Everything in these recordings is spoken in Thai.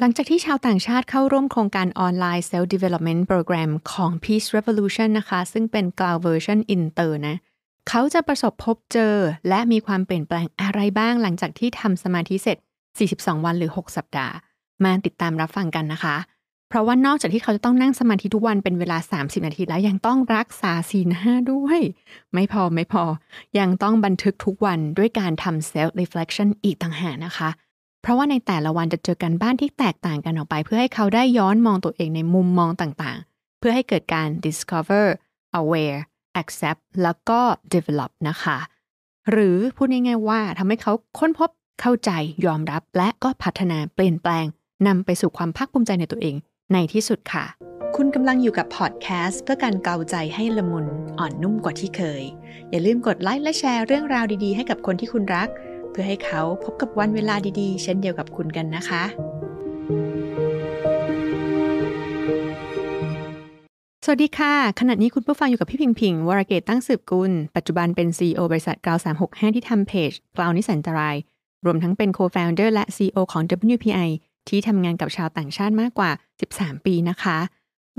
หลังจากที่ชาวต่างชาติเข้าร่วมโครงการออนไลน์ Self Development Program ของ Peace Revolution นะคะ ซึ่งเป็น Cloud Version Inter นะ เขาจะประสบพบเจอและมีความเปลี่ยนแปลงอะไรบ้างหลังจากที่ทำสมาธิเสร็จ 42 วันหรือ 6 สัปดาห์ มาติดตามรับฟังกันนะคะ เพราะว่านอกจากที่เขาจะต้องนั่งสมาธิทุกวันเป็นเวลา 30 นาทีแล้วยังต้องรักษาศีลห้าด้วย ไม่พอไม่พอ ยังต้องบันทึกทุกวันด้วยการทำ self reflection อีกต่างหากนะคะ เพราะว่าในแต่ละวันจะเจอกันบ้านที่แตกต่างกันออกไป เพื่อให้เขาได้ย้อนมองตัวเองในมุมมองต่างๆ เพื่อให้เกิดการ discover aware accept แล้วก็ develop นะคะ หรือพูดง่ายๆว่าทำให้เขาค้นพบเข้าใจยอมรับ และก็พัฒนาเปลี่ยนแปลงนำไปสู่ความภาคภูมิใจในตัวเองในที่สุดค่ะ คุณกำลังอยู่กับพอดแคสต์เพื่อการเกาใจให้ละมุนอ่อนนุ่มกว่าที่เคย อย่าลืมกดไลค์และแชร์เรื่องราวดีๆ ให้กับคนที่คุณรัก พื่อให้เขาพบกับวันเวลาดีๆ เช่นเดียวกับคุณกันนะคะ สวัสดีค่ะ ขณะนี้คุณผู้ฟังอยู่กับพี่พิงพิงวรเกตตั้งสืบกุล ปัจจุบันเป็น CEO บริษัทกราว365 ที่ทำเพจกราวนิสันตราย รวมทั้งเป็น Co-founder และ CEO ของ WPI ที่ทำงานกับชาวต่างชาติมากกว่า 13 ปีนะคะ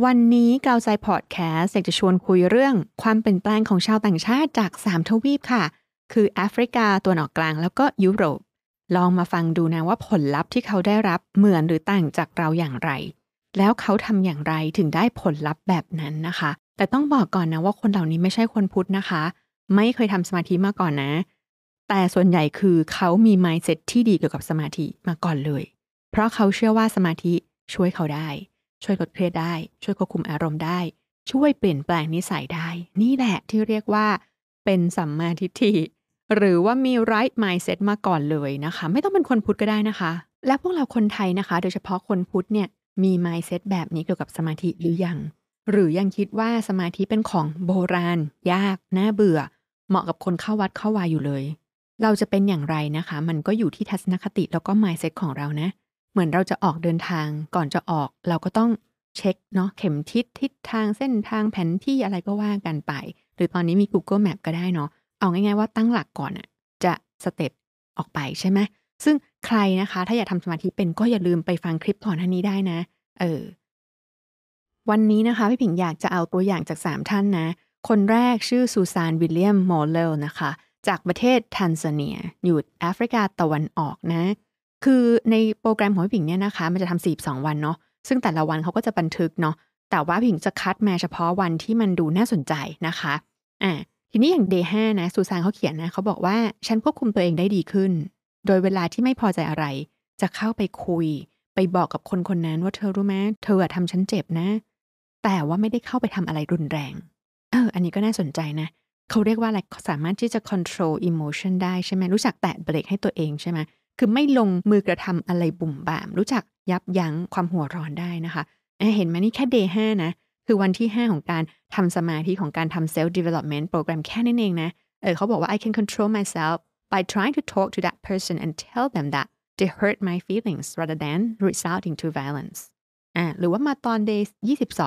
วันนี้กาวใจพอดแคสต์อยากจะชวนคุยเรื่องความเปลี่ยนแปลงของชาวต่างชาติจาก 3 ทวีปค่ะ คือแอฟริกาตัวนออกกลางแล้วก็ยุโรป ลองมาฟังดูนะว่าผลลัพธ์ที่เขาได้รับเหมือนหรือต่างจากเราอย่างไร แล้วเขาทำอย่างไรถึงได้ผลลัพธ์แบบนั้นนะคะ แต่ต้องบอกก่อนนะว่าคนเหล่านี้ไม่ใช่คนพุทธนะคะ ไม่เคยทำสมาธิมาก่อนนะ แต่ส่วนใหญ่คือเขามี mindset ที่ดีเกี่ยวกับสมาธิมาก่อนเลย เพราะเขาเชื่อว่าสมาธิช่วยเขาได้ ช่วยลดเครียดได้ ช่วยควบคุมอารมณ์ได้ ช่วยเปลี่ยนแปลงนิสัยได้ นี่แหละที่เรียกว่าเป็นสัมมาทิฏฐิ หรือว่ามี right mindset มาก่อนเลยนะคะ ไม่ต้องเป็นคนพุทธก็ได้นะคะ และพวกเราคนไทยนะคะ โดยเฉพาะคนพุทธเนี่ยมี mindset แบบนี้เกี่ยวกับสมาธิหรือยัง หรือยังคิดว่าสมาธิเป็นของโบราณ ยากน่าเบื่อ เหมาะกับคนเข้าวัดเข้าวายอยู่เลย เราจะเป็นอย่างไรนะคะ มันก็อยู่ที่ทัศนคติแล้วก็ mindset ของเรานะ เหมือนเราจะออกเดินทางก่อนจะออกเราก็ต้องเช็คเนาะเข็มทิศทิศทางเส้นทางแผนที่อะไรก็ว่ากันไป หรือตอนนี้มี Google Map ก็ได้เนาะ เอาง่ายๆว่าตั้งหลักก่อนอะจะสเต็ปออกไปใช่ไหมซึ่งใครนะคะ ถ้าอยากทำสมาธิเป็นก็อย่าลืมไปฟังคลิปก่อนหน้านี้ได้นะ เออ วันนี้นะคะ พี่ผิงอยากจะเอาตัวอย่างจาก 3 ท่านนะ คนแรกชื่อซูซานวิลเลียมมอลเลลนะคะ จากประเทศทันซาเนีย อยู่แอฟริกาตะวันออกนะ คือในโปรแกรมของพี่ผิงเนี่ยนะคะ มันจะทำ42 วันเนาะซึ่งแต่ละวันเขาก็จะบันทึกเนาะแต่ว่าผิงจะคัดมาเฉพาะวันที่มันดูน่าสนใจนะคะอ่า ทีนี้อย่าง day 5นะซูซานเขาเขียนนะเขาบอกว่าฉันควบคุมตัวเองได้ดีขึ้น โดยเวลาที่ไม่พอใจอะไร จะเข้าไปคุย ไปบอกกับคนคนนั้นว่าเธอรู้ไหมเธออะทำฉันเจ็บนะ แต่ว่าไม่ได้เข้าไปทำอะไรรุนแรง เออ อันนี้ก็น่าสนใจนะเขาเรียกว่าอะไรสามารถที่จะ control emotion ได้ใช่ไหมรู้จักแตะเบรกให้ตัวเองใช่ไหมคือไม่ลงมือกระทำอะไรบุ่มบ่าม รู้จักยับยั้งความหัวร้อนได้นะคะเเห็นไหมนี่แค่ day 5นะ คือวันที่ 5 ของการทำสมาธิของการทำ self development program แค่นั้นเองนะ เออเขาบอกว่า I can control myself by trying to talk to that person and tell them that they hurt my feelings rather than resulting to violence อ่าหรือว่ามาตอน day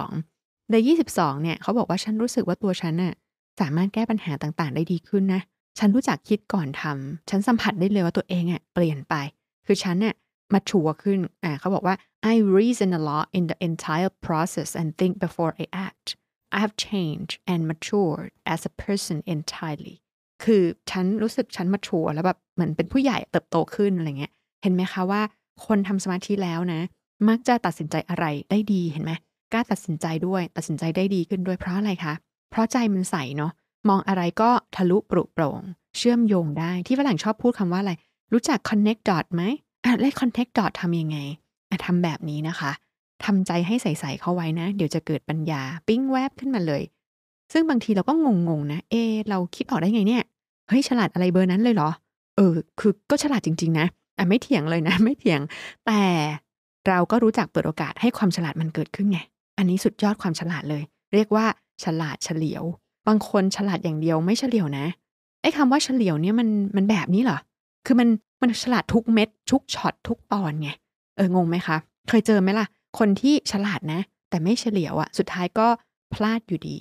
22 day 22 เนี่ยเขาบอกว่าฉันรู้สึกว่าตัวฉันน่ะสามารถแก้ปัญหาต่างๆ ได้ดีขึ้นนะ ฉันรู้จักคิดก่อนทำฉันสัมผัสได้เลยว่าตัวเองอะเปลี่ยนไป คือฉันเนี่ย มาชัวร์ขึ้นอ่าเขาบอกว่า I reason a lot in the entire process and think before I act I have changed and matured as a person entirely คือฉันรู้สึกฉันมาชัวร์แล้วแบบเหมือนเป็นผู้ใหญ่เติบโตขึ้นอะไรเงี้ย เห็นไหมคะว่าคนทำสมาธิแล้วนะ มักจะตัดสินใจอะไรได้ดีเห็นไหมกล้าตัดสินใจด้วย ตัดสินใจได้ดีขึ้นด้วยเพราะอะไรคะ เพราะใจมันใสเนาะมองอะไรก็ทะลุปรุโปร่ง เชื่อมโยงได้ที่ฝรั่งชอบพูดคำว่าอะไร รู้จัก connect dot ไหม อะแล้ว connect dot ทำยังไงอะทำแบบนี้นะคะทำใจให้ใสๆเข้าไว้นะ เดี๋ยวจะเกิดปัญญาปิ้งแวบขึ้นมาเลย ซึ่งบางทีเราก็งงๆนะ เอ เราคิดออกได้ไงเนี่ย เฮ้ยฉลาดอะไรเบอร์นั้นเลยเหรอ เออ คือก็ฉลาดจริง ๆ นะอะไม่เถียงเลยนะ ไม่เถียง แต่เราก็รู้จักเปิดโอกาสให้ความฉลาดมันเกิดขึ้นไง อันนี้สุดยอดความฉลาดเลย เรียกว่า ฉลาดเฉลียว บางคนฉลาดอย่างเดียวไม่เฉลียวนะไอ้คำว่าเฉลียวเนี่ยมันมันแบบนี้เหรอ คือมัน มันฉลาดทุกเม็ด ทุกช็อตทุกตอนไงเอองงไหมคะ เคยเจอไหมล่ะ คนที่ฉลาดนะ แต่ไม่เฉลียวอะสุดท้ายก็พลาดอยู่ดี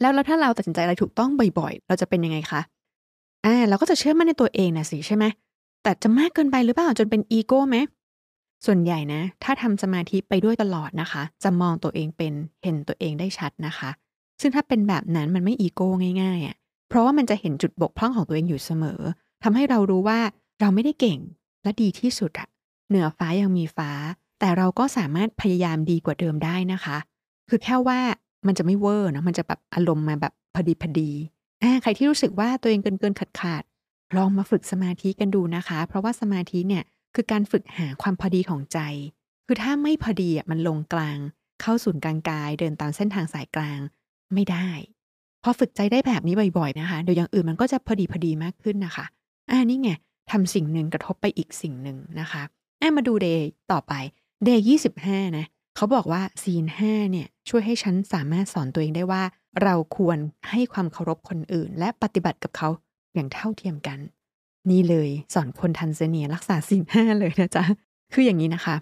แล้วแล้วถ้าเราตัดสินใจอะไรถูกต้องบ่อยๆ เราจะเป็นยังไงคะอ่าเราก็จะเชื่อมั่นในตัวเองนะสิใช่ไหมแต่จะมากเกินไปหรือเปล่าจนเป็นอีโก้ไหมส่วนใหญ่นะ ถ้าทำสมาธิไปด้วยตลอดนะคะ จะมองตัวเองเป็นเห็นตัวเองได้ชัดนะคะ ซึ่งถ้าเป็นแบบนั้นมันไม่อีโก้ง่ายๆอะ่ะเพราะว่ามันจะเห็นจุดบกพร่องของตัวเองอยู่เสมอทำให้เรารู้ว่า เราไม่ได้เก่งและดีที่สุดอะเหนือฟ้ายังมีฟ้า แต่เราก็สามารถพยายามดีกว่าเดิมได้นะคะ คือแค่ว่ามันจะไม่เวอร์นะมันจะแบบอารมณ์มาแบบพอดีพอดีอ่าใครที่รู้สึกว่าตัวเองเกินเกินขาดขาดลองมาฝึกสมาธิกันดูนะคะ เพราะว่าสมาธิเนี่ยคือการฝึกหาความพอดีของใจ คือถ้าไม่พอดีอะมันลงกลาง เข้าศูนย์กลางกาย เดินตามเส้นทางสายกลางไม่ได้ พอฝึกใจได้แบบนี้บ่อยๆนะคะ เดี๋ยวอย่างอื่นมันก็จะพอดีพอดีมากขึ้นนะคะอ่านี่ไง ทำสิ่งหนึ่งกระทบไปอีกสิ่งหนึ่งนะคะแอ่ามาดูเดย์ต่อไปเดย์ยี่สิบห้านะเขาบอกว่าซีนห้าเนี่ยช่วยให้ฉันสามารถสอนตัวเองได้ว่า เราควรให้ความเคารพคนอื่น และปฏิบัติกับเขาอย่างเท่าเทียมกัน นี่เลยสอนคนทันเซเนียรักษาศีลห้าเลยนะจ๊ะคืออย่างนี้นะคะ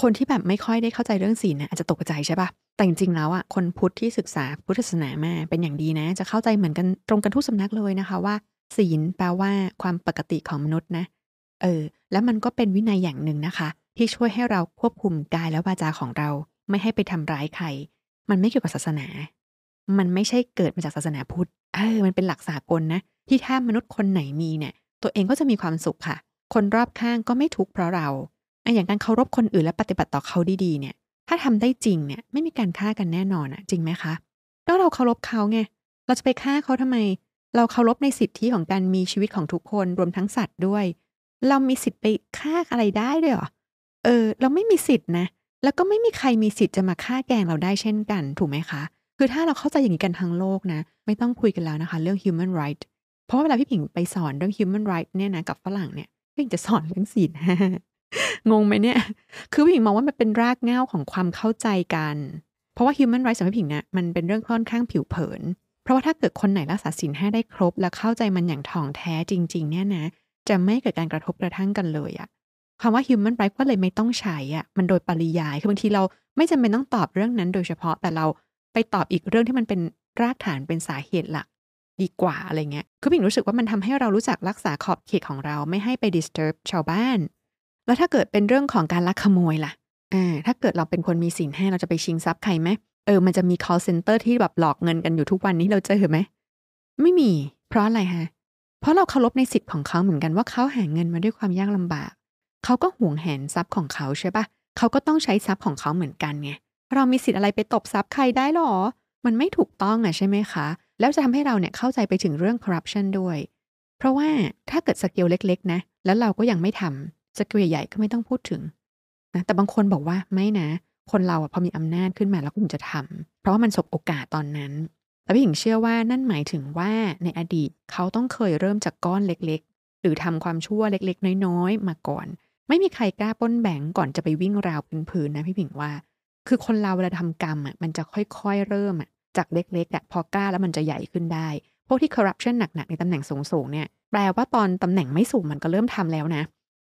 คนที่แบบไม่ค่อยได้เข้าใจเรื่องศีลนะอาจจะตกใจใช่ปะแต่จริงๆแล้วอะคนพุทธที่ศึกษาพุทธศาสนามาเป็นอย่างดีนะ จะเข้าใจเหมือนกันตรงกันทุกสำนักเลยนะคะว่า ศีลแปลว่าความปกติของมนุษย์นะ เออ แล้วมันก็เป็นวินัยอย่างหนึ่งนะคะ ที่ช่วยให้เราควบคุมกายและวาจาของเรา ไม่ให้ไปทำร้ายใคร มันไม่เกี่ยวกับศาสนา มันไม่ใช่เกิดมาจากศาสนาพุทธ เออ มันเป็นหลักสากลนะ ที่ถ้ามนุษย์คนไหนมีเนี่ย ตัวเองก็จะมีความสุขค่ะ คนรอบข้างก็ไม่ทุกข์เพราะเราออย่างการเคารพคนอื่นและปฏิบัติต่อเขาดีๆ เนี่ย ถ้าทำได้จริงเนี่ย ไม่มีการฆ่ากันแน่นอนอะจริงไหมคะก็เราเคารพเขาไง เราจะไปฆ่าเขาทำไม เราเคารพในสิทธิของการมีชีวิตของทุกคนรวมทั้งสัตว์ด้วย เรามีสิทธิ์ไปฆ่าอะไรได้ด้วยหรอเออ เราไม่มีสิทธินะ แล้วก็ไม่มีใครมีสิทธิ์จะมาฆ่าแกงเราได้เช่นกัน ถูกไหมคะ คือถ้าเราเข้าใจอย่างนี้กันทั้งโลกนะ ไม่ต้องคุยกันแล้วนะคะ เรื่อง human right เพราะว่าเวลาพี่ผิงไปสอนเรื่อง human right เนี่ยนะกับฝรั่งเนี่ยพี่ผิงจะสอนเรื่องศีลห้างงไหมเนี่ย คือพี่ผิงมองว่ามันเป็นรากเหง้าของความเข้าใจกัน เพราะว่า human right สำหรับพี่ผิงเนี่ยมันเป็นเรื่องค่อนข้างผิวเผิน เพราะว่าถ้าเกิดคนไหนรักษาศีลห้าได้ครบ และเข้าใจมันอย่างถ่องแท้จริง ๆ เนี่ยนะ จะไม่เกิดการกระทบกระทั่งกันเลยอะคำว่า human right ก็เลยไม่ต้องใช้อะมันโดยปริยาย คือบางทีเราไม่จำเป็นต้องตอบเรื่องนั้นโดยเฉพาะแต่เราไปตอบอีกเรื่องที่มันเป็นรากฐานเป็นสาเหตุหลักดีกว่าอะไรเงี้ย คือผิงรู้สึกว่ามันทำให้เรารู้จักรักษาขอบเขตของเราไม่ให้ไป disturb ชาวบ้าน แล้วถ้าเกิดเป็นเรื่องของการลักขโมยล่ะ อ่า ถ้าเกิดเราเป็นคนมีสินห้เราจะไปชิงทรัพย์ใครไหม เออมันจะมี call center ที่แบบหลอกเงินกันอยู่ทุกวันนี้เราเจอไหมไม่มี เพราะอะไรฮะ เพราะเราเคารพในสิทธิ์ของเขาเหมือนกันว่าเขาหาเงินมาด้วยความยากลำบาก เขาก็ห่วงแหนทรัพย์ของเขาใช่ปะเขาก็ต้องใช้ทรัพย์ของเขาเหมือนกันไงเรามีสิทธิ์อะไรไปตบทรัพย์ใครได้หรอ มันไม่ถูกต้องอะใช่ไหมคะ แล้วจะทำให้เราเนี่ยเข้าใจไปถึงเรื่อง corruption ด้วย เพราะว่าถ้าเกิดสเกลเล็ก ๆ นะ แล้วเราก็ยังไม่ทำสเกลใหญ่ๆก็ไม่ต้องพูดถึงนะแต่บางคนบอกว่าไม่นะ คนเราอะพอมีอำนาจขึ้นมาแล้วก็คงจะทำเพราะว่ามันสบโอกาสตอนนั้นแต่พี่หญิงเชื่อว่านั่นหมายถึงว่าในอดีตเขาต้องเคยเริ่มจากก้อนเล็กๆ หรือทำความชั่วเล็กๆ น้อยๆ มาก่อน ไม่มีใครกล้าป้นแบงก์ก่อนจะไปวิ่งราวพื้นๆนะพี่ผิงว่า คือคนเราเวลาทำกรรมอะมันจะค่อยๆ เริ่มอะจากเล็กๆอะพอกล้าแล้วมันจะใหญ่ขึ้นได้ พวกที่คอร์รัปชันหนักๆ ในตำแหน่งสูงๆเนี่ยแปลว่าตอนตำแหน่งไม่สูงมันก็เริ่มทำแล้วนะ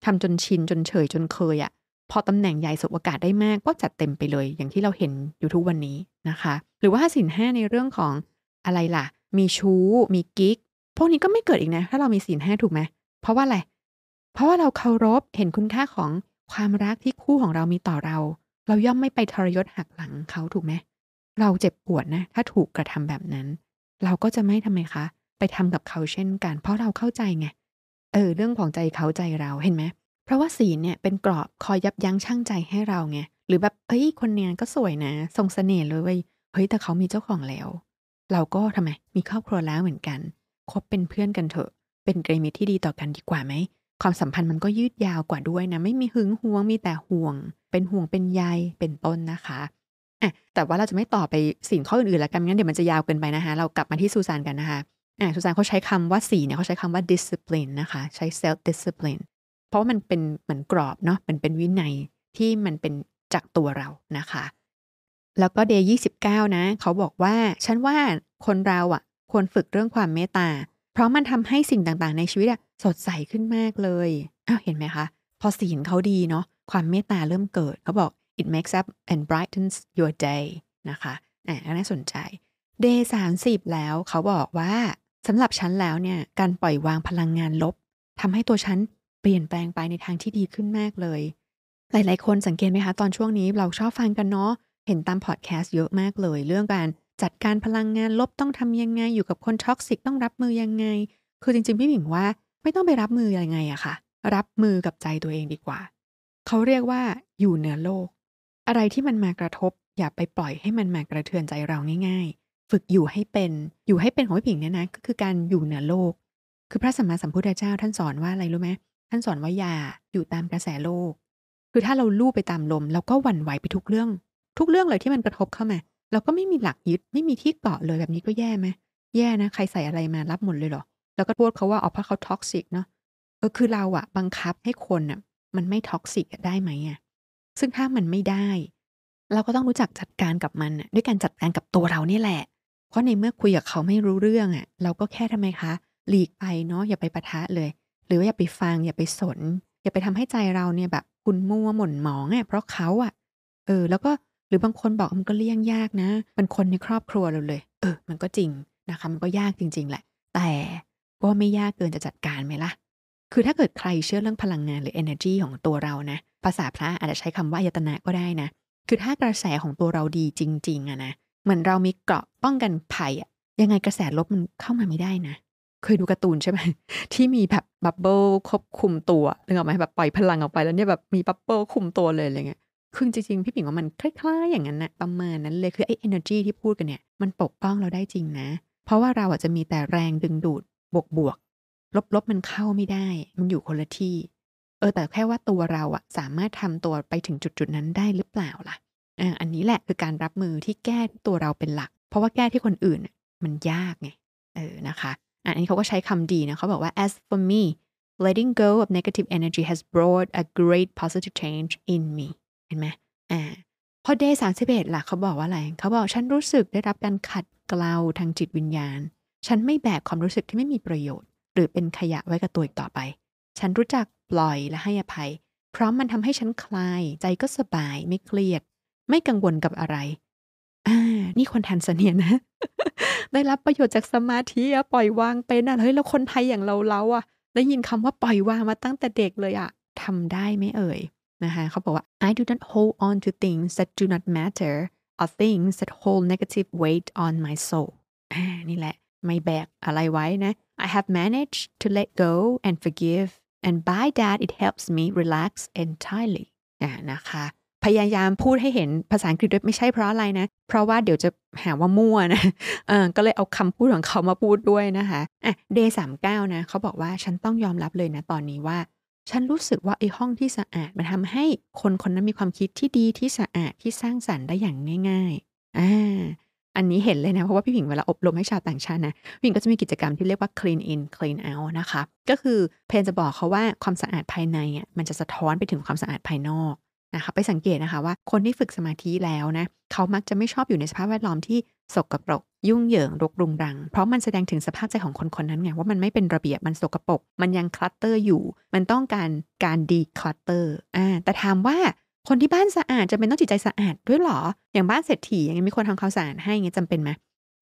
ทำจนชินจนเฉยจนเคยอะ พอตำแหน่งใหญ่สบโอกาสได้มากก็จัดเต็มไปเลย อย่างที่เราเห็นอยู่ทุกวันนี้นะคะ หรือว่าสินห้าในเรื่องของอะไรล่ะ มีชู้ มีกิ๊ก พวกนี้ก็ไม่เกิดอีกนะ ถ้าเรามีสินห้าถูกไหม เพราะว่าอะไร เพราะว่าเราเคารพเห็นคุณค่าของความรักที่คู่ของเรามีต่อเรา เราย่อมไม่ไปทรยศหักหลังเขาถูกไหม เราเจ็บปวดนะ ถ้าถูกกระทำแบบนั้น เราก็จะไม่ทำไมคะ ไปทำกับเขาเช่นกัน เพราะเราเข้าใจไง เออ เรื่องของใจเขาใจเรา เห็นไหม ราะว่าศีลเนี่ยเป็นกรอบคอยยับยั้งชั่งใจให้เราไงหรือแบบเอ้ยคนเนี้ยก็สวยนะทรงเสน่ห์เลยเว้ยเฮ้ยแต่เขามีเจ้าของแล้ว เราก็ทำไมมีครอบครัวแล้วเหมือนกันคบเป็นเพื่อนกันเถอะ เป็นไตรมิตที่ดีต่อกันดีกว่าไหมความสัมพันธ์มันก็ยืดยาวกว่าด้วยนะไม่มีหึงหวงมีแต่ห่วง เป็นห่วงเป็นใยเป็นต้นนะคะอะแต่ว่าเราจะไม่ต่อไปสิ่งข้ออื่นๆแล้วกันงั้นเดี๋ยวมันจะยาวเกินไปนะคะ เรากลับมาที่ซูซานกันนะคะอะซูซานเขาใช้คำว่าสีเนี่ยเขาใช้คำว่า discipline นะคะ ใช้ self discipline เพราะมันเป็นเหมือนกรอบเนาะมันเป็นวินัยที่มันเป็นจากตัวเรานะคะ แล้วก็เดย์ยี่สิบเก้านะ เขาบอกว่า ฉันว่าคนเราอะ ควรฝึกเรื่องความเมตตา เพราะมันทำให้สิ่งต่างๆ ในชีวิตอะสดใสขึ้นมากเลยอ้าวเห็นไหมคะ พอศีลเขาดีเนาะความเมตตาเริ่มเกิด เขาบอก it makes up and brightens your day นะคะอ่าน่าสนใจ day สามสิบแล้วเขาบอกว่าสำหรับฉันแล้วเนี่ย การปล่อยวางพลังงานลบทำให้ตัวฉัน เปลี่ยนแปลงไปในทางที่ดีขึ้นมากเลย หลาย ๆ คนสังเกตไหมคะ ตอนช่วงนี้เราชอบฟังกันเนาะเห็นตามพอดแคสต์เยอะมากเลย เรื่องการจัดการพลังงานลบต้องทำยังไง อยู่กับคน toxic ต้องรับมือยังไง คือจริง ๆ พี่ผิงว่าไม่ต้องไปรับมือยังไงอะค่ะ รับมือกับใจตัวเองดีกว่า เขาเรียกว่าอยู่เหนือโลก อะไรที่มันมากระทบ อย่าไปปล่อยให้มันมากระเทือนใจเราง่าย ๆ ฝึกอยู่ให้เป็น อยู่ให้เป็นของพี่ผิงเนี่ยนะ ก็คือการอยู่เหนือโลก คือพระสัมมาสัมพุทธเจ้าท่านสอนว่าอะไรรู้ไหม ท่านสอนว่าอย่าอยู่ตามกระแสโลก คือถ้าเราลู่ไปตามลมเราก็หวั่นไหวไปทุกเรื่อง ทุกเรื่องเลยที่มันกระทบเข้ามา เราก็ไม่มีหลักยึดไม่มีที่เกาะเลยแบบนี้ก็แย่ไหมแย่นะ ใครใส่อะไรมารับหมดเลยเหรอ แล้วก็โทษเขาว่าอ๋อเพราะเขา toxic เนาะเออคือเราอะบังคับให้คนอะมันไม่ toxic ได้ไหมอะซึ่งถ้ามันไม่ได้ เราก็ต้องรู้จักจัดการกับมันด้วยการจัดการกับตัวเรานี่แหละ เพราะในเมื่อคุยกับเขาไม่รู้เรื่องอะเราก็แค่ทำไมคะ หลีกไปเนาะอย่าไปปะทะเลย หรือว่าอย่าไปฟังอย่าไปสน อย่าไปทำให้ใจเราเนี่ยแบบคุณมัวหม่นหมองอะเพราะเขาอะเออ แล้วก็หรือบางคนบอกมันก็เลี่ยงยากนะ มันคนในครอบครัวเราเลย เออ มันก็จริงนะคะ มันก็ยากจริง ๆ แหละ แต่ก็ไม่ยากเกินจะจัดการไหมล่ะ คือถ้าเกิดใครเชื่อเรื่องพลังงานหรือ energy ของตัวเรานะ ภาษาพระอาจจะใช้คำว่ายตนะก็ได้นะ คือถ้ากระแสของตัวเราดีจริง ๆอะนะ เหมือนเรามีเกราะป้องกันภัยอะยังไงกระแสลบมันเข้ามาไม่ได้นะ เคยดูการ์ตูนใช่ไหมที่มีแบบ bubble ควบคุมตัวนึกออกไหมแบบปล่อยพลังออกไปแล้วเนี่ยแบบมี bubble คุมตัวเลยอะไรเงี้ยคือจริงๆ พี่ผิงว่ามันคล้ายๆ อย่างนั้นนะประมาณนั้นเลยคือไอ้ energy ที่พูดกันเนี่ยมันปกป้องเราได้จริงนะ เพราะว่าเราอาจจะมีแต่แรงดึงดูดบวกบวกลบๆ มันเข้าไม่ได้ มันอยู่คนละที่ เออแต่แค่ว่าตัวเราอะสามารถทำตัวไปถึงจุดๆนั้นได้หรือเปล่าล่ะอ่าอันนี้แหละคือการรับมือที่แก้ตัวเราเป็นหลัก เพราะว่าแก้ที่คนอื่นมันยากไงเออนะคะ อันนี้เขาก็ใช้คำดีนะเขาบอกว่า as for me letting go of negative energy has brought a great positive change in me เห็นไหมอ่าพอ day 31ล่ะเขาบอกว่าอะไร เขาบอกฉันรู้สึกได้รับการขัดเกลาทางจิตวิญญาณ ฉันไม่แบกความรู้สึกที่ไม่มีประโยชน์ หรือเป็นขยะไว้กับตัวอีกต่อไป ฉันรู้จักปล่อยและให้อภัย เพราะมันทำให้ฉันคลาย ใจก็สบายไม่เครียด ไม่กังวลกับอะไร นี่คนแทนเสเนียนะ ได้รับประโยชน์จากสมาธิอะปล่อยวางเป็นอะเฮ้ยแล้วคนไทยอย่างเราเราอะได้ยินคำว่าปล่อยวางมาตั้งแต่เด็กเลยอะทำได้ไหมเอ่ยนะคะเขาบอกว่า I do not hold on to things that do not matter or things that hold negative weight on my soul อ่านี่แหละ ไม่แบกอะไรไว้นะ I have managed to let go and forgive and by that it helps me relax entirely อ่นะคะ พยายามพูดให้เห็นภาษาอังกฤษด้วยไม่ใช่เพราะอะไรนะ เพราะว่าเดี๋ยวจะหาว่ามั่วนะเออก็เลยเอาคำพูดของเขามาพูดด้วยนะคะอะ day สามเก้านะเขาบอกว่าฉันต้องยอมรับเลยนะตอนนี้ว่า ฉันรู้สึกว่าไอ้ห้องที่สะอาดมันทำให้คนคนนั้นมีความคิดที่ดีที่สะอาดที่สร้างสรรค์ได้อย่างง่าย ๆอ่าอันนี้เห็นเลยนะ เพราะว่าพี่ผิงเวลาอบรมให้ชาวต่างชาตินะพี่ผิงก็จะมีกิจกรรมที่เรียกว่า clean in clean out นะคะ ก็คือผิงจะบอกเขาว่าความสะอาดภายในอะมันจะสะท้อนไปถึงความสะอาดภายนอก นะคะไปสังเกตนะคะว่าคนที่ฝึกสมาธิแล้วนะเขามักจะไม่ชอบอยู่ในสภาพแวดล้อมที่สกปรก ยุ่งเหยิงรกรุงรัง เพราะมันแสดงถึงสภาพใจของคนคนนั้นไงว่ามันไม่เป็นระเบียบมันสกปรก มันยัง clutter อยู่ มันต้องการการ declutter อ่าแต่ถามว่าคนที่บ้านสะอาดจะเป็นต้องจิตใจสะอาดด้วยหรอ อย่างบ้านเศรษฐีอย่างนี้มีคนทำความสะอาดให้เงี้ยจำเป็นไหม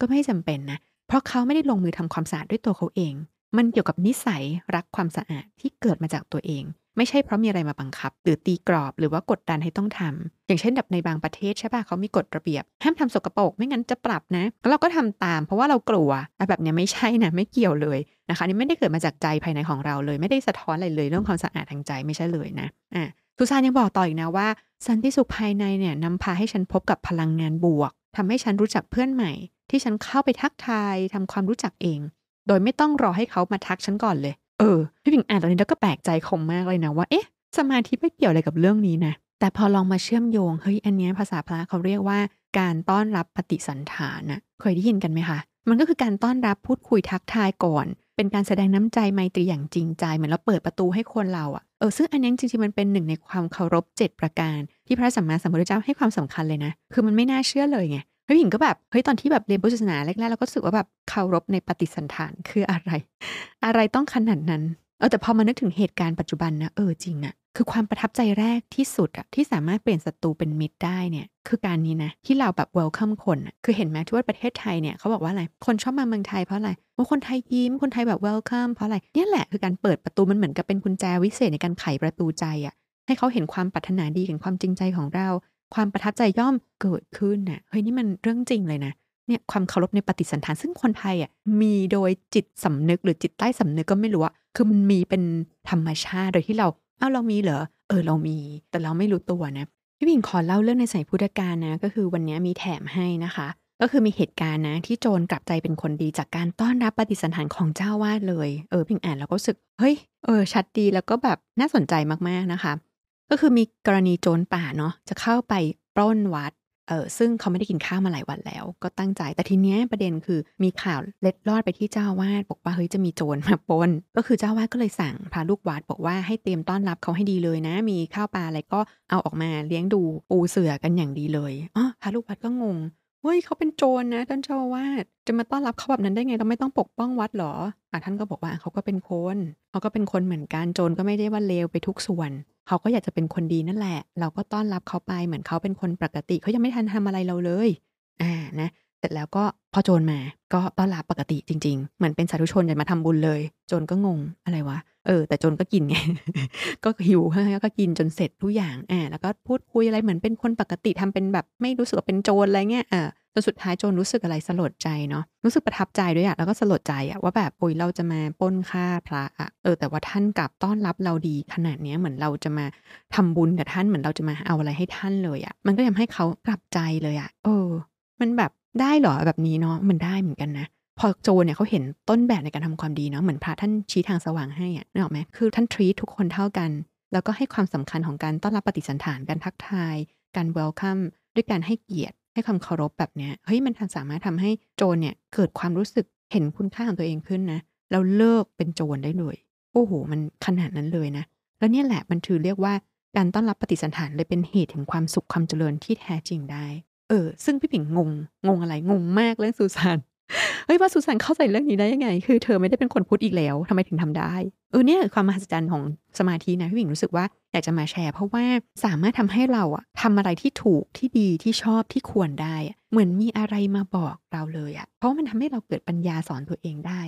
ก็ไม่จำเป็นนะเพราะเขาไม่ได้ลงมือทำความสะอาดด้วยตัวเขาเอง มันเกี่ยวกับนิสัยรักความสะอาดที่เกิดมาจากตัวเอง ไม่ใช่เพราะมีอะไรมาบังคับ หรือตีกรอบหรือว่ากดดันให้ต้องทำอย่างเช่นแบบในบางประเทศใช่ป่ะเขามีกฎระเบียบ ห้ามทำสกปรกไม่งั้นจะปรับนะแล้วเราก็ทำตาม เพราะว่าเรากลัวแบบนี้ไม่ใช่นะไม่เกี่ยวเลยนะคะนี่ไม่ได้เกิดมาจากใจภายในของเราเลย ไม่ได้สะท้อนอะไรเลยเรื่องความสะอาดทางใจไม่ใช่เลยนะอะสุสานยังบอกต่ออีกนะว่า สันติสุขภายในเนี่ยนำพาให้ฉันพบกับพลังงานบวกทำให้ฉันรู้จักเพื่อนใหม่ ที่ฉันเข้าไปทักทายทำความรู้จักเอง โดยไม่ต้องรอให้เขามาทักฉันก่อนเลย เออพี่ผิงอ่านตอนนี้แล้วก็แปลกใจคงมากเลยนะว่าเอ๊ะสมาธิไม่เกี่ยวอะไรกับเรื่องนี้นะแต่พอลองมาเชื่อมโยงเฮ้ยอันนี้ภาษาพระเขาเรียกว่าการต้อนรับปฏิสันฐานนะเคยได้ยินกันไหมคะมันก็คือการต้อนรับพูดคุยทักทายก่อน เป็นการแสดงน้ำใจไมตรีอย่างจริงใจเหมือนเราเปิดประตูให้คนเราอะเออซึ่งอันนี้จริงๆมันเป็นหนึ่งในความเคารพเจ็ดประการ ที่พระสัมมาสัมพุทธเจ้าให้ความสำคัญเลยนะ คือมันไม่น่าเชื่อเลยไง พี่หญิงก็แบบเฮ้ยตอนที่แบบเรียนพุทธศาสนาแรกๆเราก็รู้สึกว่าแบบเคารพในปฏิสันฐานคืออะไร อะไรต้องขนาดนั้นเออแต่พอมานึกถึงเหตุการณ์ปัจจุบันนะเออจริงอะคือความประทับใจแรกที่สุดอะที่สามารถเปลี่ยนศัตรูเป็นมิตรได้เนี่ยคือการนี้นะที่เราแบบเวลคัมคนอะคือเห็นไหมที่ว่าประเทศไทยเนี่ยเขาบอกว่าอะไรคนชอบมาเมืองไทยเพราะอะไรว่าคนไทยยิ้มคนไทยแบบเวลคัมเพราะอะไรเนี่ยแหละคือการเปิดประตูมันเหมือนกับเป็นกุญแจวิเศษในการไขประตูใจอะให้เขาเห็นความปรารถนาดีเห็นความจริงใจของเรา ความประทับใจย่อมเกิดขึ้นน่ะเฮ้ยนี่มันเรื่องจริงเลยนะเนี่ยความเคารพในปฏิสันฐานซึ่งคนไทยอะมีโดยจิตสำนึกหรือจิตใต้สำนึกก็ไม่รู้อะคือมันมีเป็นธรรมชาติโดยที่เราเอ้าเรามีเหรอเออเรามี แต่เราไม่รู้ตัวนะพี่พิงขอเล่าเรื่องในสายพุทธกาลนะ ก็คือวันนี้มีแถมให้นะคะ ก็คือมีเหตุการณ์นะ ที่โจรกลับใจเป็นคนดีจากการต้อนรับปฏิสันฐานของเจ้าวาดเลย เออพิงอ่านแล้วก็รู้สึกเฮ้ยเออชัดดีแล้วก็แบบน่าสนใจมากๆนะคะ ก็คือมีกรณีโจรป่าเนาะจะเข้าไปปล้นวัดเออซึ่งเขาไม่ได้กินข้าวมาหลายวันแล้ว ก็ตั้งใจแต่ทีเนี้ยประเด็นคือมีข่าวเล็ดลอดไปที่เจ้าวาดบอกว่าเฮ้ยจะมีโจรมาปนก็คือเจ้าวาดก็เลยสั่งพระลูกวัดบอกว่าให้เตรียมต้อนรับเขาให้ดีเลยนะ มีข้าวปลาอะไรก็เอาออกมาเลี้ยงดูปูเสือกันอย่างดีเลยอ๋อพระลูกวัดก็งง เฮ้ย เขาเป็นโจรนะท่านเจ้าวาดจะมาต้อนรับเขาแบบนั้นได้ไง เราไม่ต้องปกป้องวัดหรอ อะท่านก็บอกว่าเขาก็เป็นคน เขาก็เป็นคนเหมือนกัน โจรก็ไม่ได้ว่าเลวไปทุกส่วน เขาก็อยากจะเป็นคนดีนั่นแหละ เราก็ต้อนรับเขาไปเหมือนเขาเป็นคนปกติ เขายังไม่ทันทำอะไรเราเลย อ่า นะ เสร็จแล้วก็พอโจรมาก็ต้อนรับปกติจริง ๆ เหมือนเป็นสาธุชนจะมาทำบุญเลย โจรก็งงอะไรวะ เออ แต่โจรก็กินไง ก็หิวแล้วก็กินจนเสร็จทุกอย่างอ่าแล้วก็พูดคุยอะไรเหมือนเป็นคนปกติทำเป็นแบบไม่รู้สึกว่าเป็นโจรอะไรเงี้ยอ่าจนสุดท้ายโจรรู้สึกอะไรสลดใจเนาะรู้สึกประทับใจด้วยอะแล้วก็สลดใจอะว่าแบบโอ้ยเราจะมาป้นฆ่าพระอะเออแต่ว่าท่านกลับต้อนรับเราดีขนาดเนี้ยเหมือนเราจะมาทำบุญกับท่านเหมือนเราจะมาเอาอะไรให้ท่านเลยอะมันก็ทำให้เขากลับใจเลยอะเออ มันแบบ ได้เหรอแบบนี้เนาะมันได้เหมือนกันนะพอโจเนี่ยเขาเห็นต้นแบบในการทำความดีเนาะเหมือนพระท่านชี้ทางสว่างให้อะนึกออกไหมคือท่านทรีทุกคนเท่ากัน แล้วก็ให้ความสำคัญของการต้อนรับปฏิสันฐานการทักทาย การเวลคัมด้วยการให้เกียรติ ให้ความเคารพแบบเนี้ยเฮ้ยมันสามารถทำให้โจรเนี่ยเกิดความรู้สึกเห็นคุณค่าของตัวเองขึ้นนะแล้วเลิกเป็นโจรได้เลย โอ้โห มันขนาดนั้นเลยนะ แล้วเนี่ยแหละมันถือเรียกว่าการต้อนรับปฏิสันฐานเลยเป็นเหตุแห่งความสุขความเจริญที่แท้จริงได้ เออ ซึ่งพี่ผิงงง งงอะไร งงมากเรื่องสุสานเฮ้ยว่าสุสานเข้าใจเรื่องนี้ได้ยังไง คือเธอไม่ได้เป็นคนพุทธอีกแล้วทำไมถึงทำได้ เออเนี่ยความมหัศจรรย์ของสมาธินะพี่หญิงรู้สึกว่าอยากจะมาแชร์ เพราะว่าสามารถทำให้เราอะทำอะไรที่ถูกที่ดีที่ชอบที่ควรได้ เหมือนมีอะไรมาบอกเราเลยอะเพราะมันทำให้เราเกิดปัญญาสอนตัวเองได้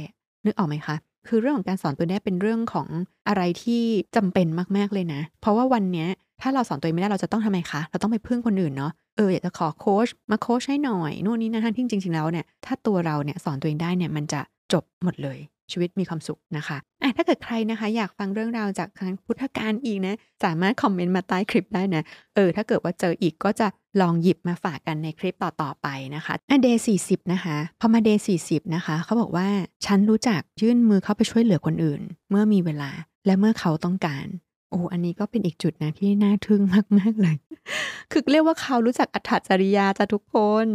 นึกออกไหมคะคือเรื่องของการสอนตัวนี้เป็นเรื่องของอะไรที่จำเป็นมากๆเลยนะ เพราะว่าวันนี้ถ้าเราสอนตัวเองไม่ได้เราจะต้องทำไมคะ เราต้องไปพึ่งคนอื่นเนาะ อออยากจะขอโค้ชมาโค้ชให้หน่อยนู่นนี่นะทั้งที่จริงๆแล้วเนี่ยถ้าตัวเราเนี่ยสอนตัวเองได้เนี่ยมันจะจบหมดเลยชีวิตมีความสุขนะคะอะถ้าเกิดใครนะคะ อยากฟังเรื่องราวจากทางพุทธกาลอีกนะ สามารถคอมเมนต์มาใต้คลิปได้นะ เออ ถ้าเกิดว่าเจออีกก็จะลองหยิบมาฝากกันในคลิปต่อ ๆ ไปนะคะอะ day สี่สิบนะคะ พอมา day สี่สิบนะคะ เขาบอกว่า ฉันรู้จักยื่นมือเข้าไปช่วยเหลือคนอื่น เมื่อมีเวลาและเมื่อเขาต้องการ โอ้อันนี้ก็เป็นอีกจุดนะที่น่าทึ่งมากๆเลย คือเรียกว่าเขารู้จักอัตถจริยาจะทุกคน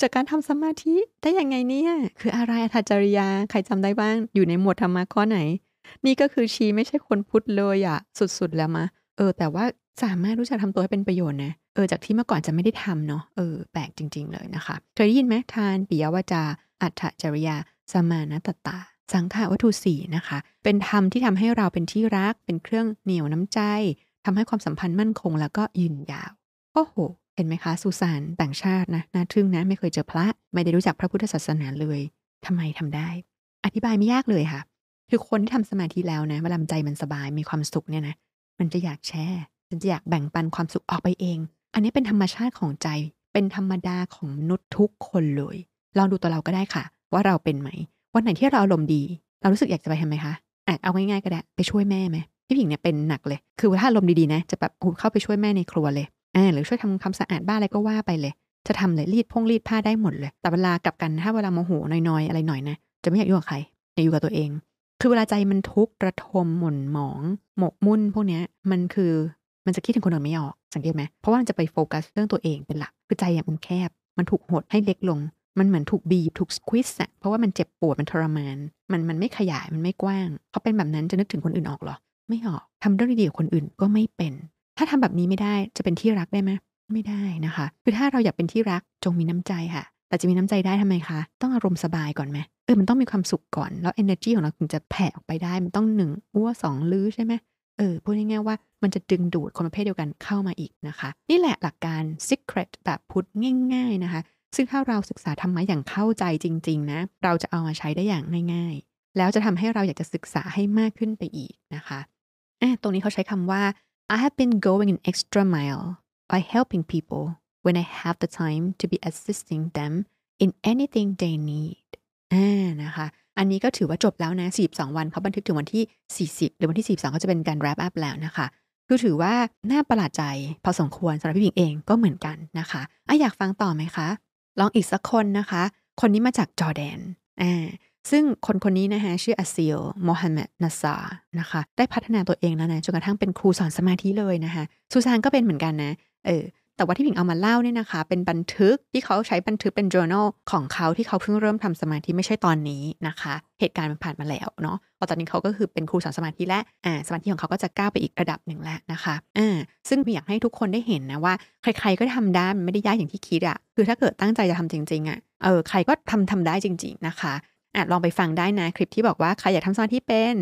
จากการทำสมาธิได้ยังไงเนี่ยคืออะไรอัตถจริยาใครจำได้บ้าง อยู่ในหมวดธรรมะข้อไหน นี่ก็คือชีไม่ใช่คนพุทธเลยอะสุดๆแล้วมะเออ แต่ว่าสามารถรู้จักทำตัวให้เป็นประโยชน์นะเออจากที่เมื่อก่อนจะไม่ได้ทำเนาะเออแปลกจริง ๆ เลยนะคะเคยได้ยินไหมทานปิยวาจาอัตถจริยาสมานัตตา สังขาวัตถุสี่นะคะ เป็นธรรมที่ทำให้เราเป็นที่รัก เป็นเครื่องเหนี่ยวน้ำใจทำให้ความสัมพันธ์มั่นคง แล้วก็ยืนยาวโอ้โห เห็นไหมคะสุสานต่างชาตินะน่าทึ่งนะ ไม่เคยเจอพระ ไม่ได้รู้จักพระพุทธศาสนาเลยทำไมทำได้ อธิบายไม่ยากเลยค่ะ คือคนที่ทำสมาธิแล้วนะเวลาใจมันสบายมีความสุขเนี่ยนะมันจะอยากแชร์มันจะอยากแบ่งปันความสุขออกไปเอง อันนี้เป็นธรรมชาติของใจ เป็นธรรมดาของมนุษย์ทุกคนเลยลองดูตัวเราก็ได้ค่ะ ว่าเราเป็นไหม วันไหนที่เราอารมณ์ดี เรารู้สึกอยากจะไปทำไหมคะอะเอาง่ายๆก็ได้ไปช่วยแม่ไหมพี่ผิงเนี่ยเป็นหนักเลย คือถ้าลมดีๆนะจะแบบเข้าไปช่วยแม่ในครัวเลยอ่าหรือช่วยทำความสะอาดบ้านอะไรก็ว่าไปเลย จะทำเลยรีดพงรีดผ้าได้หมดเลย แต่เวลากลับกันถ้าเวลาโมโหน้อยๆอะไรหน่อยนะจะไม่อยากอยู่กับใครอยากอยู่กับตัวเอง คือเวลาใจมันทุกข์ระทมหม่นหมอง หมกมุ่นพวกนี้มันคือมันจะคิดถึงคนอื่นไม่ออกสังเกตไหมเพราะว่ามันจะไปโฟกัสเรื่องตัวเองเป็นหลักคือใจมันแคบ มันถูกหดให้เล็กลง มันเหมือนถูกบีบถูกสควิสอะเพราะว่ามันเจ็บปวดมันทรมาน มันมันไม่ขยายมันไม่กว้างเขาเป็นแบบนั้นจะนึกถึงคนอื่นออกหรอ ไม่ออกทำเรื่องดีๆกับคนอื่นก็ไม่เป็น ถ้าทำแบบนี้ไม่ได้จะเป็นที่รักได้ไหมไม่ได้นะคะ คือถ้าเราอยากเป็นที่รักจงมีน้ำใจค่ะ แต่จะมีน้ำใจได้ทำไมคะ ต้องอารมณ์สบายก่อนไหมเออมันต้องมีความสุขก่อนแล้ว energy ของเราถึงจะแผ่ออกไปได้มันต้องหนึ่งอ้วสองลื้อใช่ไหมเออพูดง่ายๆว่ามันจะดึงดูดคนประเภทเดียวกันเข้ามาอีกนะคะ นี่แหละหลักการ secret แบบพุทธง่าย ๆนะคะ ซึ่งถ้าเราศึกษาธรรมะอย่างเข้าใจจริง ๆ นะ เราจะเอามาใช้ได้อย่างง่าย ๆ แล้วจะทำให้เราอยากจะศึกษาให้มากขึ้นไปอีกนะคะอะตรงนี้เขาใช้คำว่า I have been going an extra mile by helping people when I have the time to be assisting them in anything they need อ่านะคะ อันนี้ก็ถือว่าจบแล้วนะ 42 วันเขาบันทึกถึงวันที่ 40 หรือวันที่ 42ก็จะเป็นการ wrap up แล้วนะคะ คือถือว่าน่าประหลาดใจพอสมควรสำหรับพี่ผิงเองก็เหมือนกันนะคะอะอยากฟังต่อไหมคะ ลองอีกสักคนนะคะ คนนี้มาจากจอร์แดนอ่าซึ่งคนคนนี้นะคะชื่ออาซิลโมฮัมเหม็ดนาซานะคะ ได้พัฒนาตัวเองแล้วนะจนกระทั่งเป็นครูสอนสมาธิเลยนะคะซูซานก็เป็นเหมือนกันนะเออ แต่ว่าที่ผิงเอามาเล่าเนี่ยนะคะ เป็นบันทึกที่เขาใช้บันทึกเป็น journal ของเขาที่เขาเพิ่งเริ่มทำสมาธิไม่ใช่ตอนนี้นะคะ เหตุการณ์มันผ่านมาแล้วเนาะพอตอนนี้เขาก็คือเป็นครูสอนสมาธิและอ่าสมาธิของเขาก็จะก้าวไปอีกระดับหนึ่งแล้วนะคะอ่าซึ่งอยากให้ทุกคนได้เห็นนะว่า ใครๆก็ทำได้มันไม่ได้ยากอย่างที่คิดอะคือถ้าเกิดตั้งใจจะทำจริงๆอะเออใครก็ทำทำได้จริง ๆนะคะอะลองไปฟังได้นะคลิปที่บอกว่าใครอยากทำสมาธิเป็น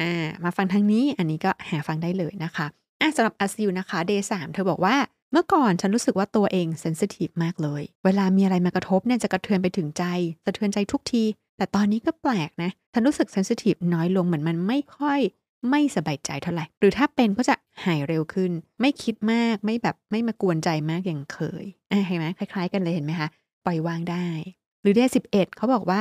อ่ามาฟังทางนี้อันนี้ก็หาฟังได้เลยนะคะอะสำหรับอาซิวนะคะเดย์สามเธอบอกว่า เมื่อก่อนฉันรู้สึกว่าตัวเองเซนซิทีฟมากเลย เวลามีอะไรมากระทบเนี่ยจะกระเทือนไปถึงใจ สะเทือนใจทุกที แต่ตอนนี้ก็แปลกนะ ฉันรู้สึกเซนซิทีฟน้อยลงเหมือนมันไม่ค่อยไม่สบายใจเท่าไหร่ หรือถ้าเป็นก็จะหายเร็วขึ้น ไม่คิดมาก ไม่แบบไม่มากวนใจมากอย่างเคยอะเห็นไหมคล้าย ๆ กันเลยเห็นไหมคะ ปล่อยวางได้ หรือเดย์สิบเอ็ดเขาบอกว่า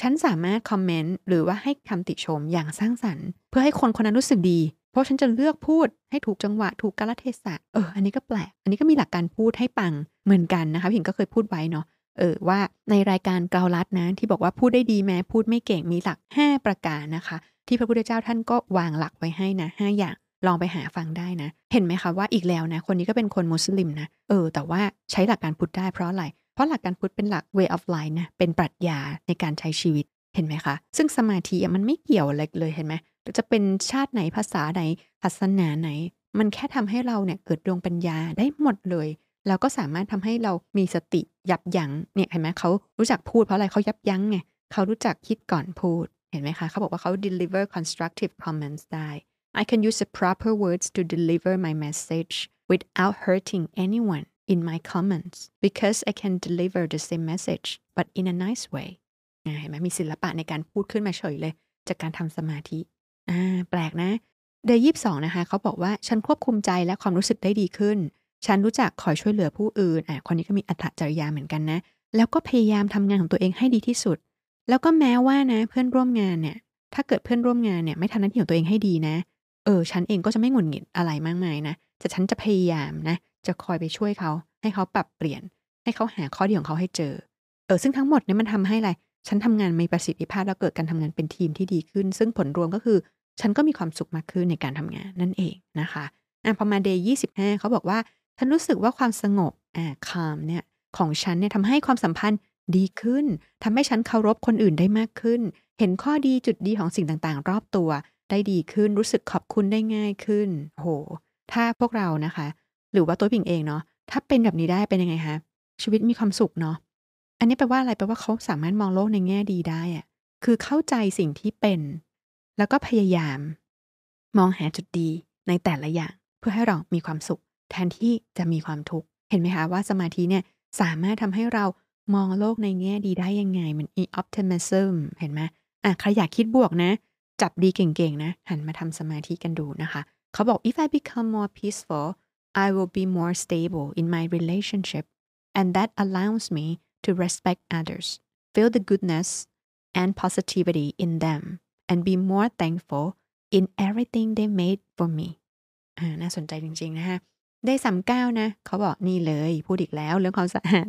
ฉันสามารถคอมเมนต์หรือว่าให้คำติชมอย่างสร้างสรรค์ เพื่อให้คนคนนั้นรู้สึกดี เพราะฉันจะเลือกพูดให้ถูกจังหวะถูกกาลเทศะเอออันนี้ก็แปลก อันนี้ก็มีหลักการพูดให้ปังเหมือนกันนะคะผิงก็เคยพูดไว้เนาะเออว่าในรายการเกาลัดนะที่บอกว่าพูดได้ดีแม้พูดไม่เก่งมีหลัก 5 ประการนะคะ ที่พระพุทธเจ้าท่านก็วางหลักไว้ให้นะ5อย่างลองไปหาฟังได้นะ เห็นไหมคะว่าอีกแล้วนะ คนนี้ก็เป็นคนมุสลิมนะ เออ แต่ว่าใช้หลักการพุทธได้เพราะอะไร เพราะหลักการพุทธเป็นหลัก way of life นะ เป็นปรัชญาในการใช้ชีวิต เห็นไหมคะ ซึ่งสมาธิมันไม่เกี่ยวอะไรเลยเห็นไหมจะเป็นชาติไหนภาษาไหนศาสนาไหน มันแค่ทำให้เราเนี่ยเกิดดวงปัญญาได้หมดเลยแล้วก็สามารถทำให้เรามีสติยับยัง้งเนี่ยเห็นไหมเขารู้จักพูดเพราะอะไรเขายับยั้งไงเขารู้จักคิดก่อนพูดเห็นไหมคะเขาบอกว่าเขา deliver constructive comments ได้ I can use the proper words to deliver my message without hurting anyone in my comments because I can deliver the same message but in a nice way เห็นไหมมีศิลปะในการพูดขึ้นมาเฉยเลย จากการทำสมาธิ อ่าแปลกนะเดย์ยี่สองนะคะเขาบอกว่าฉันควบคุมใจและความรู้สึกได้ดีขึ้น ฉันรู้จักคอยช่วยเหลือผู้อื่นอะคนนี้ก็มีอัตจริยาเหมือนกันนะ แล้วก็พยายามทำงานของตัวเองให้ดีที่สุด แล้วก็แม้ว่านะเพื่อนร่วมงานเนี่ย ถ้าเกิดเพื่อนร่วมงานเนี่ยไม่ทำหน้าที่ของตัวเองให้ดีนะ เออ ฉันเองก็จะไม่หงุดหงิดอะไรมากมายนะแต่ฉันจะพยายามนะ จะคอยไปช่วยเขา ให้เขาปรับเปลี่ยน ให้เขาหาข้อดีของเขาให้เจอ เออ ซึ่งทั้งหมดเนี่ยมันทำให้อะไร ฉันทำงานมีประสิทธิภาพแล้วเกิดการทำงานเป็นทีมที่ดีขึ้น ซึ่งผลรวมก็คือ ฉันก็มีความสุขมากขึ้นในการทำงานนั่นเองนะคะอะพอมาเดย์ยี่สิบห้าเขาบอกว่าฉันรู้สึกว่าความสงบอ่าคามเนี่ยของฉันเนี่ยทำให้ความสัมพันธ์ดีขึ้นทำให้ฉันเคารพคนอื่นได้มากขึ้น เห็นข้อดีจุดดีของสิ่งต่างๆ รอบตัวได้ดีขึ้นรู้สึกขอบคุณได้ง่ายขึ้นโห ถ้าพวกเรานะคะ หรือว่าตัวพิงเองเนาะถ้าเป็นแบบนี้ได้เป็นยังไงคะชีวิตมีความสุขเนาะอันนี้แปลว่าอะไรแปลว่าเขาสามารถมองโลกในแง่ดีได้อะคือเข้าใจสิ่งที่เป็น แล้วก็พยายาม มองหาจุดดีในแต่ละอย่าง เพื่อให้เรามีความสุข แทนที่จะมีความทุกข์เห็นไหมคะว่าสมาธิเนี่ยสามารถทำให้เรามองโลกในแง่ดีได้ยังไง มัน e optimism เห็นไหมอะใครอยากคิดบวกนะ จับดีเก่งๆนะ หันมาทำสมาธิกันดูนะคะ เขาบอก if I become more peaceful I will be more stable in my relationship and that allows me to respect others feel the goodness and positivity in them and be more thankful in everything they made for me อ่าน่าสนใจจริง ๆ นะฮะ ได้สามเก้านะ เขาบอกนี่เลยพูดอีกแล้วเรื่องความสะอาด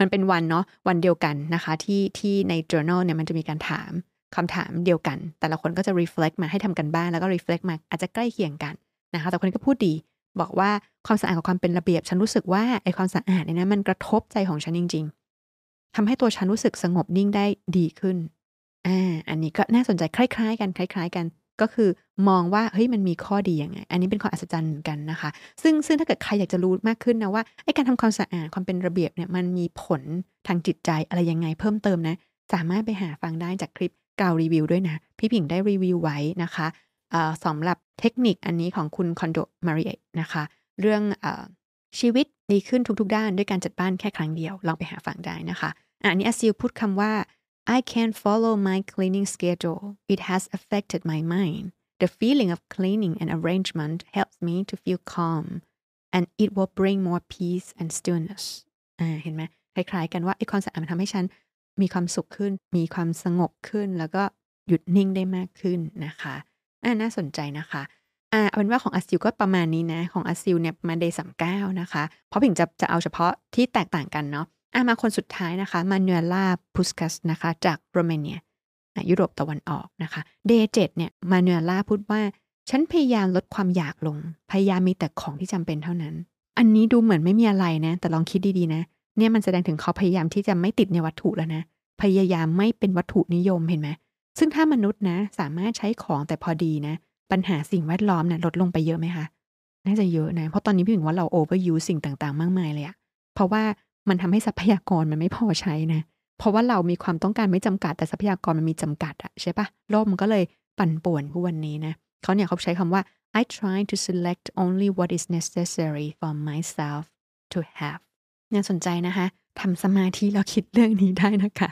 มันเป็นวันเนาะวันเดียวกันนะคะ ที่ที่ใน journal เนี่ยมันจะมีการถามคำถามเดียวกัน แต่ละคนก็จะ reflect มาให้ทำกันบ้านแล้วก็ reflect มาอาจจะใกล้เคียงกันนะคะ แต่คนนี้ก็พูดดีบอกว่าความสะอาดกับความเป็นระเบียบ ฉันรู้สึกว่าไอ้ความสะอาดเนี่ยนะมันกระทบใจของฉันจริง ๆทำให้ตัวฉันรู้สึกสงบนิ่งได้ดีขึ้น อ่าอันนี้ก็น่าสนใจคล้าย ๆ กันคล้าย ๆ กัน ก็คือมองว่าเฮ้ยมันมีข้อดียังไง อันนี้เป็นความอัศจรรย์เหมือนกันนะคะ ซึ่งซึ่งถ้าเกิดใครอยากจะรู้มากขึ้นนะว่าไอ้การทำความสะอาดความเป็นระเบียบเนี่ยมันมีผลทางจิตใจอะไรยังไงเพิ่มเติมนะ สามารถไปหาฟังได้จากคลิปกาวรีวิวด้วยนะ พี่ผิงได้รีวิวไว้นะคะสำหรับเทคนิคอันนี้ของคุณคอนโดมาริเอนะคะ เรื่องอชีวิตดีขึ้นทุกๆ ด้านด้วยการจัดบ้านแค่ครั้งเดียว ลองไปหาฟังได้นะคะอันนี้อาซิลพูดคำว่า I can't follow my cleaning schedule. It has affected my mind. the feeling of cleaning and arrangement helps me to feel calm and it will bring more peace and stillness อ่าเห็นไหมคล้ายๆกันว่าไอ้ความสะอาดมันทำให้ฉันมีความสุขขึ้น มีความสงบขึ้น แล้วก็หยุดนิ่งได้มากขึ้นนะคะอ่าน่าสนใจนะคะอ่าเอาเป็นว่าของอาซิลก็ประมาณนี้นะ ของอาซิลเนี่ยมา day สามเก้านะคะ เพราะผิงจะจะเอาเฉพาะที่แตกต่างกันเนาะ อ่ามาคนสุดท้ายนะคะมาเนล่าพุสกัสนะคะจากโรมาเนียยุโรปตะวันออกนะคะ day เจ็ดเนี่ยมาเนล่าพูดว่า ฉันพยายามลดความอยากลง พยายามมีแต่ของที่จำเป็นเท่านั้น อันนี้ดูเหมือนไม่มีอะไรนะ แต่ลองคิดดีๆนะ เนี่ยมันแสดงถึงเขาพยายามที่จะไม่ติดในวัตถุแล้วนะ พยายามไม่เป็นวัตถุนิยมเห็นไหมซึ่งถ้ามนุษย์นะ สามารถใช้ของแต่พอดีนะ ปัญหาสิ่งแวดล้อมนะ่ะลดลงไปเยอะไหมคะน่าจะเยอะนะ เพราะตอนนี้พี่ถึงว่าเราโอเวอร์ยูสิ่งต่างๆ มากมายเลยอะเพราะว่า มันทำให้ทรัพยากรมันไม่พอใช้นะ เพราะว่าเรามีความต้องการไม่จำกัด แต่ทรัพยากรมันมีจำกัดอะใช่ปะโลกมันก็เลยปั่นป่วนทุกวันนี้นะเขาเนี่ยเขาใช้คำว่า I try to select only what is necessary for myself to have น่าสนใจนะคะทำสมาธิแล้วคิดเรื่องนี้ได้นะคะ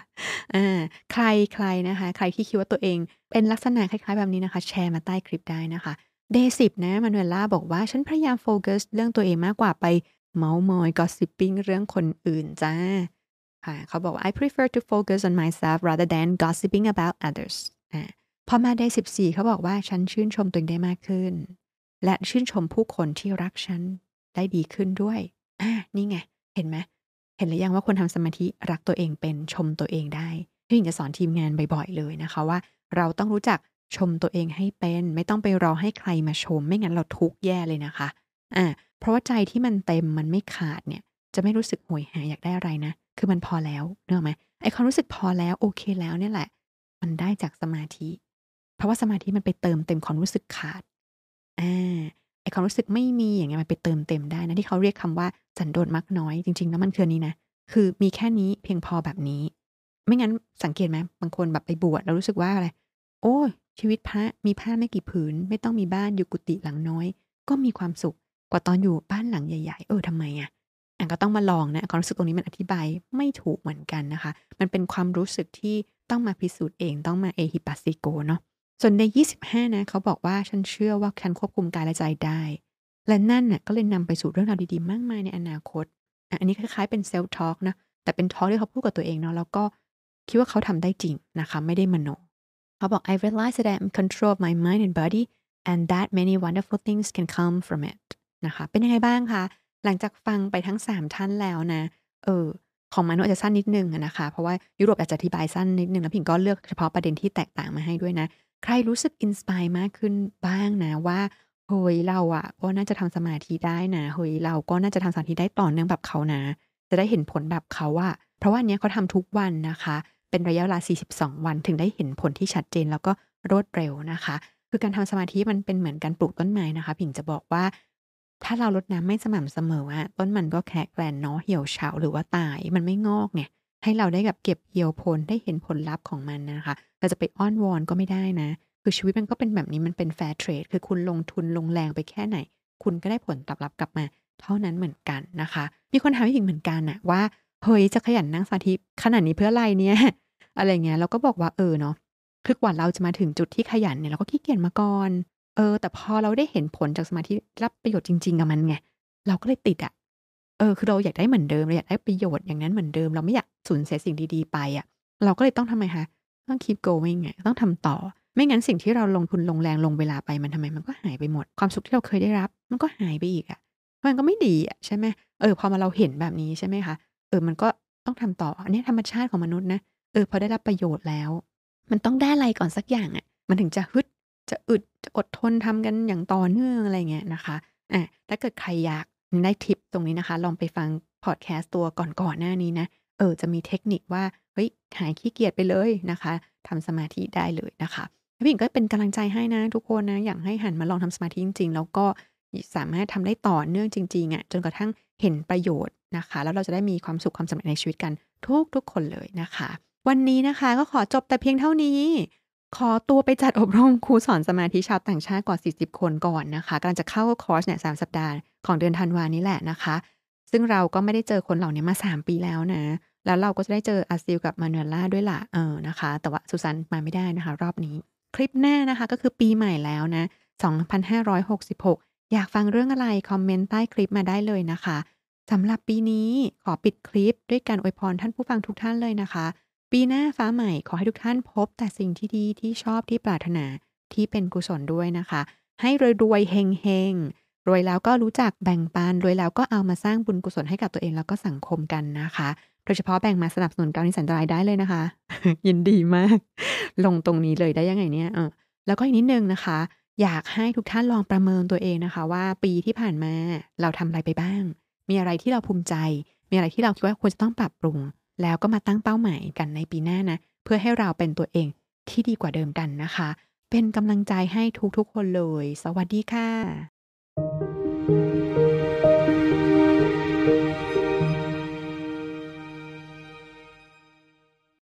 อ่าใครใครนะคะ ใครที่คิดว่าตัวเอง เป็นลักษณะคล้ายๆแบบนี้นะคะ แชร์มาใต้คลิปได้นะคะเดย์สิบนะมานูเอล่าบอกว่า ฉันพยายามโฟกัสเรื่องตัวเองมากกว่าไป เมาส์มอยกอสิปปิ้งเรื่องคนอื่นจ้าค่ะเขาบอกว่า I prefer to focus on myself rather than gossiping about others อ่าพอมาได้ 14 เขาบอกว่าฉันชื่นชมตัวเองได้มากขึ้น และชื่นชมผู้คนที่รักฉันได้ดีขึ้นด้วยอ่านี่ไง เห็นไหมเห็นหรือยังว่าคนทำสมาธิรักตัวเองเป็นชมตัวเองได้พี่หญิงจะสอนทีมงานบ่อยๆเลยนะคะว่า เราต้องรู้จักชมตัวเองให้เป็น ไม่ต้องไปรอให้ใครมาชม ไม่งั้นเราทุกข์แย่เลยนะคะอ่า เพราะว่าใจที่มันเต็มมันไม่ขาดเนี่ยจะไม่รู้สึกหวยหาอยากได้อะไรนะ คือมันพอแล้วเนอะไหมไอความรู้สึกพอแล้วโอเคแล้วเนี่ยแหละ มันได้จากสมาธิ เพราะว่าสมาธิมันไปเติมเต็มความรู้สึกขาดอ่าไอความรู้สึกไม่มีอย่างเงี้ยมันไปเติมเต็มได้นะที่เขาเรียกคำว่าสันโดษมักน้อยจริงๆแล้วมันคือนี้นะคือมีแค่นี้เพียงพอแบบนี้ ไม่งั้นสังเกตไหมบางคนแบบไปบวชแล้วรู้สึกว่าอะไร โอ้ชีวิตพระมีผ้าไม่กี่ผืน ไม่ต้องมีบ้านอยู่กุฏิหลังน้อย ก็มีความสุข กว่าตอนอยู่บ้านหลังใหญ่ ๆ เออทำไมอะอันก็ต้องมาลองนะความรู้สึกตรงนี้มันอธิบายไม่ถูกเหมือนกันนะคะ มันเป็นความรู้สึกที่ต้องมาพิสูจน์เองต้องมาเอฮิปัสซิโกเนาะส่วนใน 25 นะเขาบอกว่าฉันเชื่อว่าฉันควบคุมกายและใจได้ และนั่นน่ะก็เลยนำไปสู่เรื่องราวดีๆ มากมายในอนาคตอันนี้คล้ายๆเป็น self talk นะแต่เป็น talk ที่เขาพูดกับตัวเองเนาะแล้วก็คิดว่าเขาทำได้จริงนะคะไม่ได้มโนเขาบอก I realize that I'm in control of my mind and body and that many wonderful things can come from it นะคะ เป็นยังไงบ้างคะ หลังจากฟังไปทั้ง 3 ท่านแล้วนะ เออ ของมนุอาจจะสั้นนิดนึงนะคะ เพราะว่ายุโรปอาจจะอธิบายสั้นนิดนึง แล้วพิงก็เลือกเฉพาะประเด็นที่แตกต่างมาให้ด้วยนะ ใครรู้สึกอินสปายมากขึ้นบ้างนะว่า เฮ้ยเราอะก็น่าจะทำสมาธิได้นะ เฮ้ยเราก็น่าจะทำสมาธิได้ต่อเนื่องแบบเขานะ จะได้เห็นผลแบบเขาอะเพราะว่าเนี้ยเขาทำทุกวันนะคะ เป็นระยะเวลา 42 วันถึงได้เห็นผลที่ชัดเจนแล้วก็รวดเร็วนะคะ คือการทำสมาธิมันเป็นเหมือนการปลูกต้นไม้นะคะผิงจะบอกว่า ถ้าเรารดน้ำไม่สม่ำเสมออะต้นมันก็แคระแกร็นเนาะเหี่ยวเฉาหรือว่าตายมันไม่งอกเนี่ยให้เราได้กับเก็บเกี่ยวผลได้เห็นผลลัพธ์ของมันนะคะเราจะไปอ้อนวอนก็ไม่ได้นะ คือชีวิตมันก็เป็นแบบนี้มันเป็น fair trade คือคุณลงทุนลงแรงไปแค่ไหน คุณก็ได้ผลตอบรับกลับมา เท่านั้นเหมือนกันนะคะ มีคนถามอีกเหมือนกันนะว่าเฮ้ยจะขยันนั่งสมาธิขนาดนี้เพื่ออะไรเนี่ยอะไรเงี้ยเราก็บอกว่าเออเนาะคือกว่าเราจะมาถึงจุดที่ขยันเนี่ยเราก็ขี้เกียจมาก่อน เออ แต่พอเราได้เห็นผลจากสมาธิรับประโยชน์จริงๆกับมันไง เราก็เลยติดอะเออ คือเราอยากได้เหมือนเดิมเราอยากได้ประโยชน์อย่างนั้นเหมือนเดิม เราไม่อยากสูญเสียสิ่งดีๆไปอะเราก็เลยต้องทำไมคะต้อง keep going ไงต้องทำต่อ ไม่งั้นสิ่งที่เราลงทุนลงแรงลงเวลาไปมันทำไมมันก็หายไปหมด ความสุขที่เราเคยได้รับ มันก็หายไปอีกอะ่ะมันก็ไม่ดีอะใช่ไหมเออ พอมาเราเห็นแบบนี้ใช่ไหมคะเออมันก็ต้องทำต่ออันนี้ธรรมชาติของมนุษย์นะเออพอได้รับประโยชน์แล้ว มันต้องได้อะไรก่อนสักอย่างอะ่ะมันถึงจะฮึด จะอึดจะอดทนทำกันอย่างต่อเนื่องอะไรเงี้ยนะคะอะถ้าเกิดใครอยากได้ทิปตรงนี้นะคะ ลองไปฟังพอดแคสต์ตัวก่อนๆหน้านี้นะเออจะมีเทคนิคว่าเฮ้ยหายขี้เกียจไปเลยนะคะทำสมาธิได้เลยนะคะพี่หญิงก็เป็นกำลังใจให้นะทุกคนนะ อยากให้หันมาลองทำสมาธิจริง ๆ แล้วก็สามารถทำได้ต่อเนื่องจริงๆอะ่ะจนกระทั่งเห็นประโยชน์นะคะ แล้วเราจะได้มีความสุขความสำเร็จในชีวิตกันทุกทุกคนเลยนะคะ วันนี้นะคะก็ขอจบแต่เพียงเท่านี้ ขอตัวไปจัดอบรมครูสอนสมาธิชาวต่างชาติกว่า 40 คนก่อนนะคะกำลังจะเข้าคอร์สเนี่ยสสัปดาห์ของเดือนธันวานี้แหละนะคะ ซึ่งเราก็ไม่ได้เจอคนเหล่านี้มา 3 ปีแล้วนะ แล้วเราก็จะได้เจออาซิลกับมานูเอล่าด้วยละเออนะคะ แต่ว่าสุสันมาไม่ได้นะคะ รอบนี้ คลิปหน้านะคะก็คือปีใหม่แล้วนะ 2566 อยากฟังเรื่องอะไร คอมเมนต์ใต้คลิปมาได้เลยนะคะสำหรับปีนี้ขอปิดคลิปด้วยการอวยพรท่านผู้ฟังทุกท่านเลยนะคะ ปีหน้าฟ้าใหม่ขอให้ทุกท่านพบแต่สิ่งที่ดีที่ชอบที่ปรารถนาที่เป็นกุศลด้วยนะคะ ให้รวยๆเฮงๆรวยแล้วก็รู้จักแบ่งปันรวยแล้วก็เอามาสร้างบุญกุศลให้กับตัวเองแล้วก็สังคมกันนะคะ โดยเฉพาะแบ่งมาสนับสนุนการนิสันตรายได้เลยนะคะ ยินดีมาก ลงตรงนี้เลยได้ยังไงเนี่ยเออแล้วก็อีกนิดนึงนะคะ อยากให้ทุกท่านลองประเมินตัวเองนะคะ ว่าปีที่ผ่านมาเราทำอะไรไปบ้าง มีอะไรที่เราภูมิใจ มีอะไรที่เราคิดว่าควรจะต้องปรับปรุง แล้วก็มาตั้งเป้าหมายกันในปีหน้านะ เพื่อให้เราเป็นตัวเองที่ดีกว่าเดิมกันนะคะ เป็นกำลังใจให้ทุกๆคนเลย สวัสดีค่ะ